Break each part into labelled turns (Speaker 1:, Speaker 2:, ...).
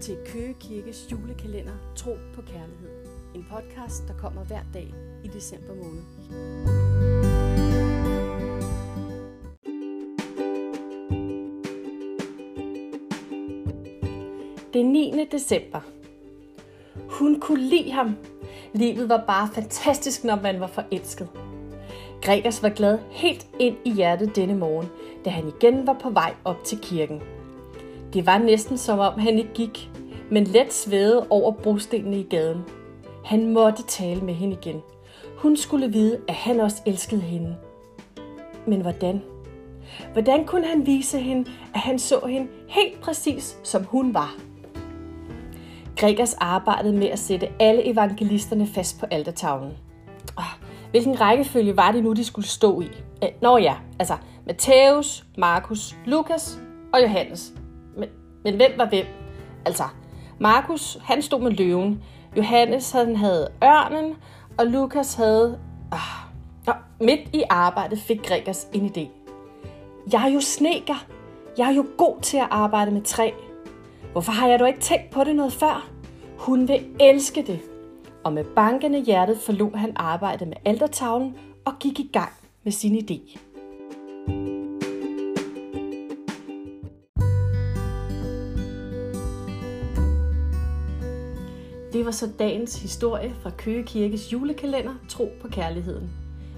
Speaker 1: til Køge Kirkes julekalender Tro på Kærlighed. En podcast, der kommer hver dag i december måned. Den 9. december. Hun kunne lide ham. Livet var bare fantastisk, når man var forelsket. Gregers var glad helt ind i hjertet denne morgen, da han igen var på vej op til kirken. Det var næsten som om han ikke gik, men let svævede over brostenene i gaden. Han måtte tale med hende igen. Hun skulle vide, at han også elskede hende. Men hvordan? Hvordan kunne han vise hende, at han så hende helt præcis, som hun var? Gregers arbejdede med at sætte alle evangelisterne fast på altertavlen. Oh, hvilken rækkefølge var det nu, de skulle stå i? Nå ja, altså Matthæus, Markus, Lukas og Johannes. Men, hvem var hvem? Altså, Markus, han stod med løven. Johannes, han havde ørnen, og Lukas havde... Ah, og midt i arbejdet fik Gregers en idé. Jeg er jo sneker. Jeg er jo god til at arbejde med træ. Hvorfor har jeg dog ikke tænkt på det noget før? Hun vil elske det. Og med bankende hjertet forlod han arbejdet med altertavlen og gik i gang med sin idé. Det var så dagens historie fra Køge Kirkes julekalender Tro på Kærligheden.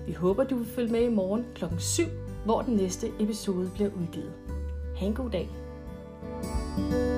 Speaker 1: Vi håber, du vil følge med i morgen kl. 7, hvor den næste episode bliver udgivet. Ha' en god dag. thank you